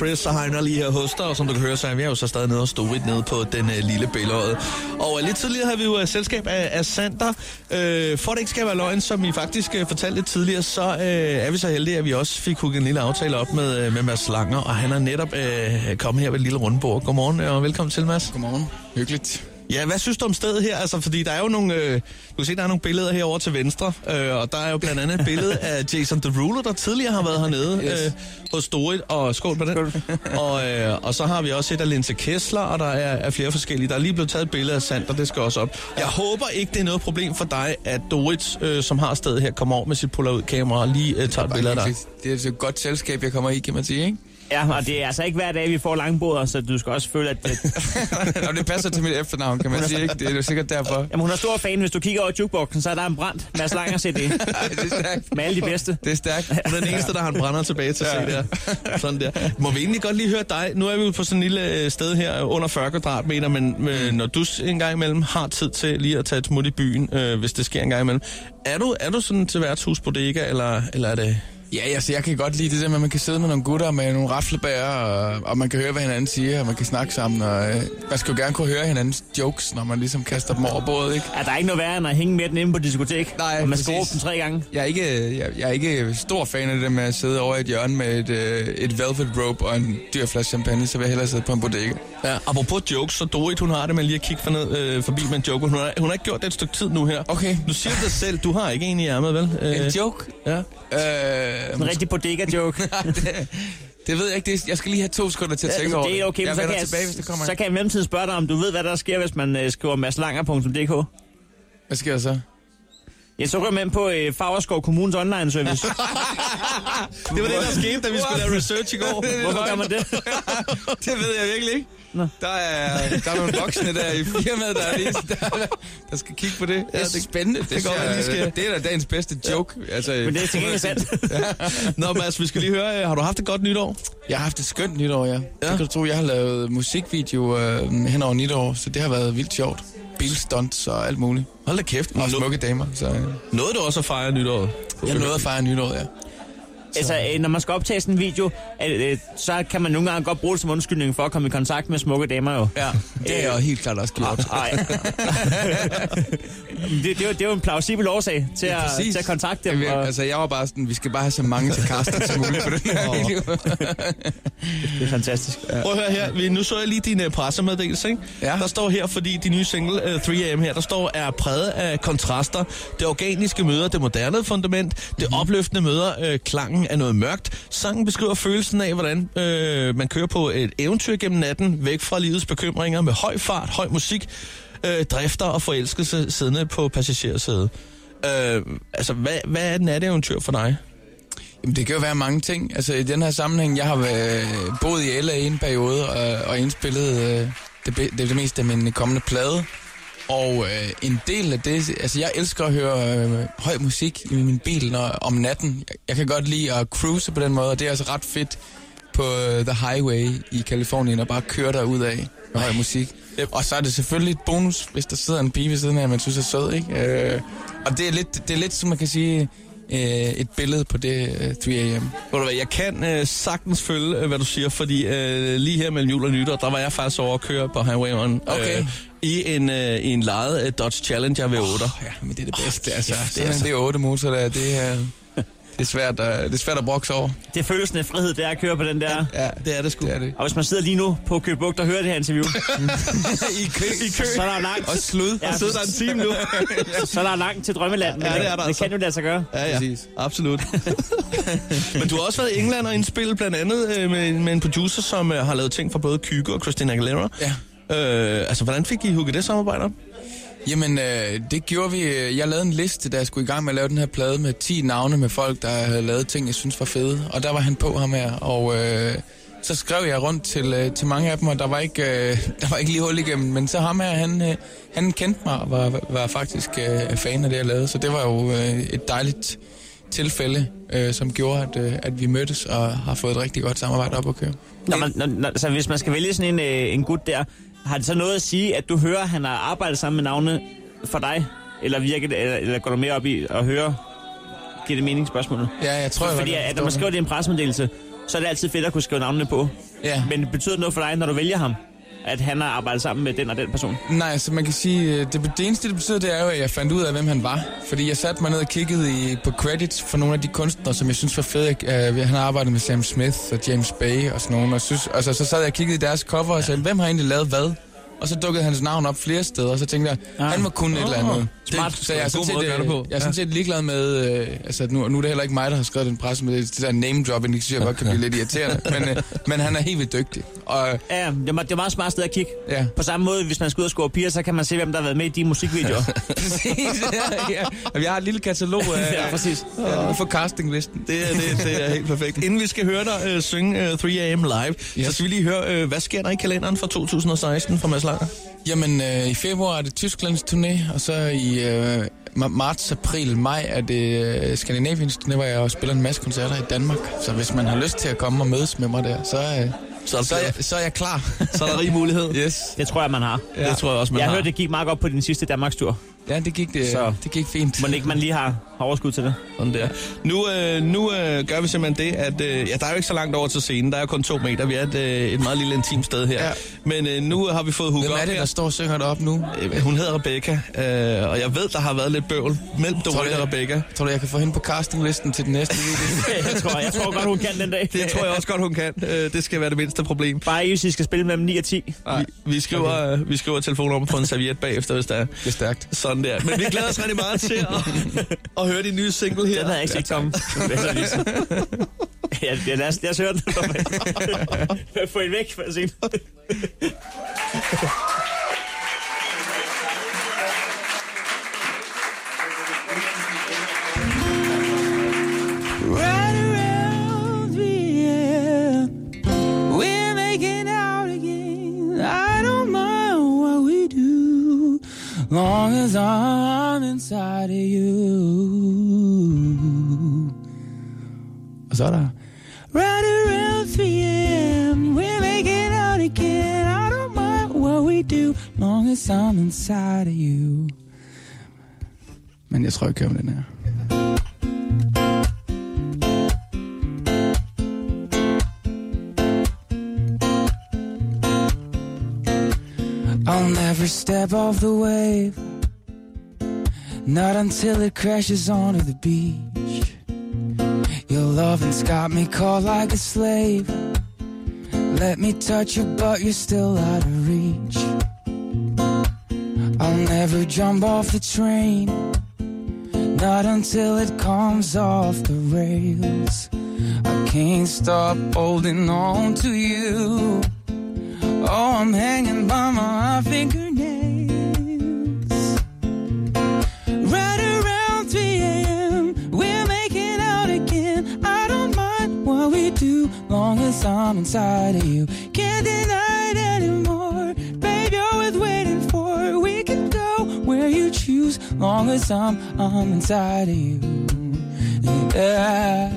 Chris og Heiner lige her hos dig, og som du kan høre, så er vi jo så stadig nede og stå lidt nede på den øh, lille billede. Og uh, lidt tidligere havde vi jo øh, selskab af, af Sander. Øh, for det ikke skal være løgn, som I faktisk øh, fortalte lidt tidligere, så øh, er vi så heldige, at vi også fik hugget en lille aftale op med, øh, med Mads Langer, og han er netop øh, kommet her ved et lille rundbord. Godmorgen øh, og velkommen til, Mads. Godmorgen. Hyggeligt. Ja, hvad synes du om stedet her? Altså, fordi der er jo nogle, øh, du kan se, der er nogle billeder herovre til venstre, øh, og der er jo blandt andet et billede af Jason Derulo, der tidligere har været hernede yes. øh, hos Dorit, og skål på den. og, øh, og så har vi også et af Linse Kessler, og der er, er flere forskellige. Der er lige blevet taget et billede af Sander, det skal også op. Jeg håber ikke, det er noget problem for dig, at Dorit, øh, som har stedet her, kommer over med sit puller ud kamera og lige øh, tager et billede af dig. Det er et godt selskab, jeg kommer i, kan man sige, ikke? Ja, og det er altså ikke hver dag, vi får langboder, så du skal også føle, at... Det... og det passer til mit efternavn, kan man sige, ikke? Det er jo sikkert derfor. Jamen, hun er stor fan. Hvis du kigger over jukeboxen, så er der en brand. Mads Langer CD. det er stærkt. Med alle de bedste. Det er stærkt. Hun er den eneste, der har en brænder tilbage til at ja. se der. Sådan der. Må vi egentlig godt lige høre dig? Nu er vi jo på sådan en lille øh, sted her, under 40 kvadratmeter, men øh, når du en gang imellem har tid til lige at tage et smut i byen, øh, hvis det sker en gang imellem, er du, er du sådan til værtshusbodega, eller, eller er det... Ja, altså, jeg kan godt lide det der med, at man kan sidde med nogle gutter med nogle raflebær, og, og man kan høre, hvad hinanden siger, og man kan snakke sammen. Og, øh, man skal jo gerne kunne høre hinandens jokes, når man ligesom kaster dem over bordet, ikke? Er der ikke noget værre end at hænge med den inde på diskotek? Nej, Og man skal råbe dem tre gange? Jeg er, ikke, jeg, jeg er ikke stor fan af det med at sidde over i et hjørne med et, øh, et velvet rope og en dyr flaske champagne, så vil jeg hellere sidde på en bodega. Ja, apropos jokes, så Dorit, hun har det med lige at kigge for ned, øh, forbi med en joke. Hun har, hun har ikke gjort det et stykke tid nu her. Okay. Du siger det selv, du har ikke en i ærmet, vel? En joke? Ja. Øh, En rigtig bodega-joke. det, det ved jeg ikke. Det, jeg skal lige have to sekunder til at tænke over det er okay, Jeg men så kan, tilbage, hvis det jeg, kommer. så kan jeg i mellemtiden spørge dig, om du ved, hvad der sker, hvis man øh, skriver maslanger.dk. Hvad sker der så? Ja, så ryger man ind på øh, Fagerskov Kommunes online service. Det var det, der skete, da vi skulle lave research i går. Hvorfor gør man det? det ved jeg virkelig ikke. Nå. Der er, der er nogle voksne der i firmaet, der, er lige, der, der skal kigge på det. Det er spændende. Det, kan godt ser- være, de skal- det er da dagens bedste joke. Altså, Men det er til gengæld sandt. Nå, Mads, vi skal lige høre, øh, har du haft et godt nytår? Jeg har haft et skønt nytår, ja. ja. Ja. Det kan du tro, jeg har lavet musikvideo øh, hen over nytår, så det har været vildt sjovt. Bilstunts og alt muligt. Hold da kæft. Og smukke damer, så øh, Nåede du også at fejre nytåret? jeg nåede at fejre nytår, ja. Altså, øh, når man skal optage sådan en video, øh, øh, så kan man nogle gange godt bruge det som undskyldning for at komme i kontakt med smukke damer jo. Ja, det jeg jo helt klart også gjort. Nej. det, det, er jo, det er jo en plausibel årsag til, Ja, at, til at kontakte dem. Og, altså, jeg var bare sådan, vi skal bare have så mange til casting som muligt på den her video. det er fantastisk. Ja. Prøv at høre her, Vi- nu så jeg lige din uh, pressemeddelelse, ikke? Ja. Der står her, fordi de nye single uh, 3AM her, der står, er præget af kontraster. Det organiske møder det moderne fundament. Det Mhm. opløftende møder uh, klangen af noget mørkt. Sangen beskriver følelsen af, hvordan øh, man kører på et eventyr gennem natten, væk fra livets bekymringer, med høj fart, høj musik, øh, drifter og forelskelse siddende på passagersædet. Øh, altså, hvad, hvad er et natteeventyr for dig? Jamen, det kan jo være mange ting. Altså, i den her sammenhæng, jeg har været, boet i LA i en periode og, og indspillet øh, det, det, det meste af min kommende plade. Og øh, en del af det, altså jeg elsker at høre øh, høj musik i min bil når, om natten. Jeg, jeg kan godt lide at cruise på den måde, og det er altså ret fedt på øh, The Highway i Kalifornien at bare køre der ud af med høj musik. Og så er det selvfølgelig et bonus, hvis der sidder en pige ved siden af, man synes er sød, ikke? Øh, og det er lidt, det er lidt, som man kan sige, øh, et billede på det øh, 3AM. Ved du hvad, jeg kan øh, sagtens følge, øh, hvad du siger, fordi øh, lige her mellem jul og nytår, der var jeg faktisk over at køre på Highway 1. Okay. I en, øh, i en lejet øh, Dodge Challenger V8. Ja, men det er det bedste. Oh, altså, kæft, det er er altså- det 8 motor der, det er, det er svært at, det er svært at brokse over. Det er følelsen af frihed, det er at køre på den der. Ja, Det er det sgu. det er det. Og hvis man sidder lige nu på Køge Bugt og hører det her interview, I kø. I kø. så er der langt, Og slud. Ja, Der sidder der en time nu. så er der langt til drømmeland. Ja, det er der det altså. kan jo lade sig gøre. ja, ja, Præcis. absolut. Men du har også været i England og indspillet blandt andet øh, med, med en producer, som øh, har lavet ting for både Kygo og Christina Aguilera. Ja. Øh, altså, hvordan fik I hugget det samarbejde op? Jamen, øh, det gjorde vi. øh, Jeg lavede en liste, da jeg skulle i gang med at lave den her plade med 10 navne med folk, der havde lavet ting, jeg synes var fede. Og der var han på ham her, og øh, så skrev jeg rundt til, øh, til mange af dem, og der var ikke, øh, der var ikke lige hul igennem. Men så ham her, han, øh, han kendte mig og var, var faktisk øh, fan af det, jeg lavede. Så det var jo øh, et dejligt tilfælde, øh, som gjorde, at, øh, at vi mødtes og har fået et rigtig godt samarbejde op at køre. Når man, når, når, så hvis man skal vælge sådan en, øh, en gut der, har det så noget at sige, at du hører, at han har arbejdet sammen med navne for dig? Eller, virker det, eller, eller går du mere op i at høre? Giver det mening spørgsmålet? Ja, jeg tror, jeg Fordi at, når man skriver det i en pressemeddelelse, så er det altid fedt at kunne skrive navnene på. Ja. Men betyder det noget for dig, når du vælger ham? At han har arbejdet sammen med den og den person? Nej, så man kan sige, øh, det, det eneste det betyder, det er jo, at jeg fandt ud af, hvem han var. Fordi jeg satte mig ned og kiggede i, på credits for nogle af de kunstnere, som jeg synes var fede. Uh, han har arbejdet med Sam Smith og James Bay og sådan nogle. Og synes, altså, så sad jeg og kiggede i deres cover og sagde, hvem har egentlig lavet hvad? Og så dukkede hans navn op flere steder, og så tænkte jeg, Ah. han var kun et eller andet. Smart. Så jeg er sådan set, måde gøre det øh, på. jeg er sådan set ligeglad med, øh, altså nu, nu er det heller ikke mig, der har skrevet den presse med det, det der name dropping, det synes jeg godt kan blive lidt irriterende. Men, øh, men han er helt vildt dygtig. Og Ja, det er, det er meget smart sted at kigge. ja, På samme måde, hvis man skal ud og score piger, så kan man se, hvem der har været med i de musikvideoer. præcis. Ja, ja. Og jeg har et lille katalog af, ja, præcis. ja, for castinglisten. Det er, det, det er helt perfekt. Inden vi skal høre dig uh, synge uh, 3am live, yes. så skal vi lige høre, uh, hvad sker der i kalenderen for 2016 for Mads Langer? Jamen, øh, i februar er det Tysklands turné, og så i øh, ma- marts, april, maj er det øh, Skandinaviens turné, hvor jeg også spiller en masse koncerter i Danmark. Så hvis man har lyst til at komme og mødes med mig der, så, øh, Så er, så, er, jeg, så er jeg klar. så er der rig mulighed. yes. Det tror jeg, man har. Ja. Det tror jeg også, man Jeg har. hørte, det gik meget godt på din sidste Danmarkstur. Ja, det gik, det, Så- det gik fint. Må ikke man lige har har overskud til det? Sådan der. Nu, øh, nu øh, gør vi simpelthen det, at øh, ja, der er jo ikke så langt over til scenen. Der er kun to meter. Vi er et, øh, et meget lille intimt sted her. Ja. Men øh, nu har vi fået hugget Hvem op er det, her. der står og synger deroppe nu? Øh, Hun hedder Rebecca, øh, og jeg ved, der har været lidt bøvl mellem Doreen og Rebecca. Tror du, jeg kan få hende på castinglisten til den næste video? jeg, tror, jeg tror godt, hun kan den dag. Det tror jeg også godt, hun kan. Øh, det skal være det mindste problem. Bare hvis I skal spille mellem 9 og 10. Vi, vi, skriver, okay. vi skriver telefonnummer på en serviet bagefter, hvis der er Det er stærkt. sådan der. Men vi glæder os rigtig meget til at, at høre din nye single her. Den havde jeg ikke set komme. Er ja, ja, lad, os, lad os høre den. Få en væk, for at se. Right around me, yeah. We're making out again. I don't mind what we do, long as I'm inside of you. Der... Right around 3 a.m. We're making out again. I don't mind what we do, long as I'm inside of you. Men jeg tror, jeg kører med den. I'll never step off the wave, not until it crashes onto the beach. Loving's got me caught like a slave. Let me touch you, but you're still out of reach. I'll never jump off the train, not until it comes off the rails. I can't stop holding on to you. Oh, I'm hanging by my fingernails. I'm inside of you. Can't deny it anymore. Baby, you're worth waiting for. We can go where you choose, long as I'm, I'm inside of you. Yeah,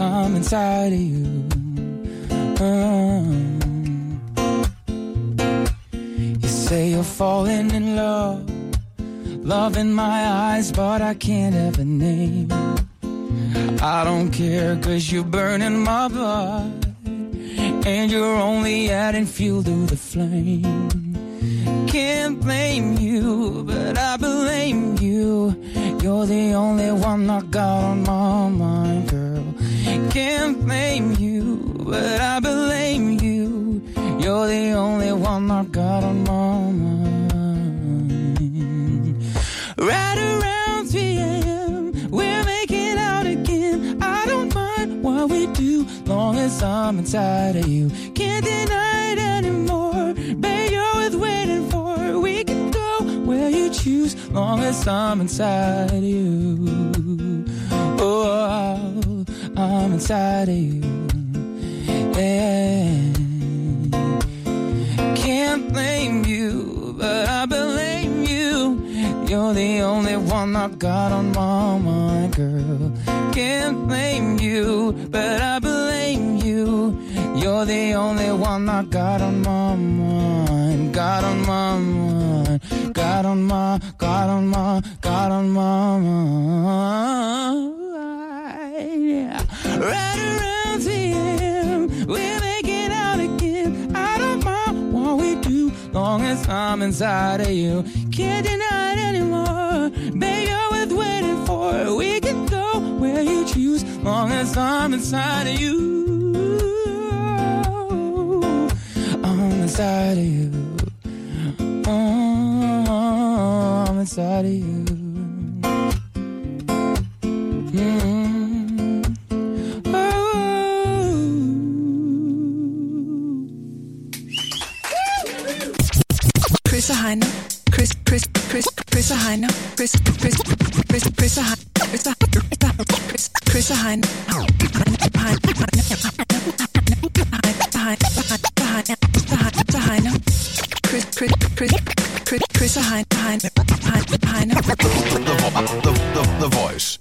I'm inside of you. Uh. You say you're falling in love, love in my eyes, but I can't have a name. I don't care, cause you're burning my blood, and you're only adding fuel to the flame. Can't blame you, but I blame you. You're the only one I got on my mind, girl. Can't blame you, but I blame you. You're the only one I got on my as I'm inside of you. Can't deny it anymore. Babe, you're worth waiting for. We can go where you choose, long as I'm inside of you. Oh, I'm inside of you. Yeah. You're the only one I've got on my mind, girl. Can't blame you, but I blame you. You're the only one I got on my mind, got on my mind, got on my, got on my, got on my mind. Yeah. Right around 3 a.m., we're making out again. I don't mind what we do, long as I'm inside of you. Can't deny as I'm inside of you. I'm inside of you. Oh, I'm inside of you. Mm. Oh. Chris. Chris, Chris. Chris, Chris, Chris, Chris, Chris, Chris, Chris, Chris og Heino. Heino. The, voice.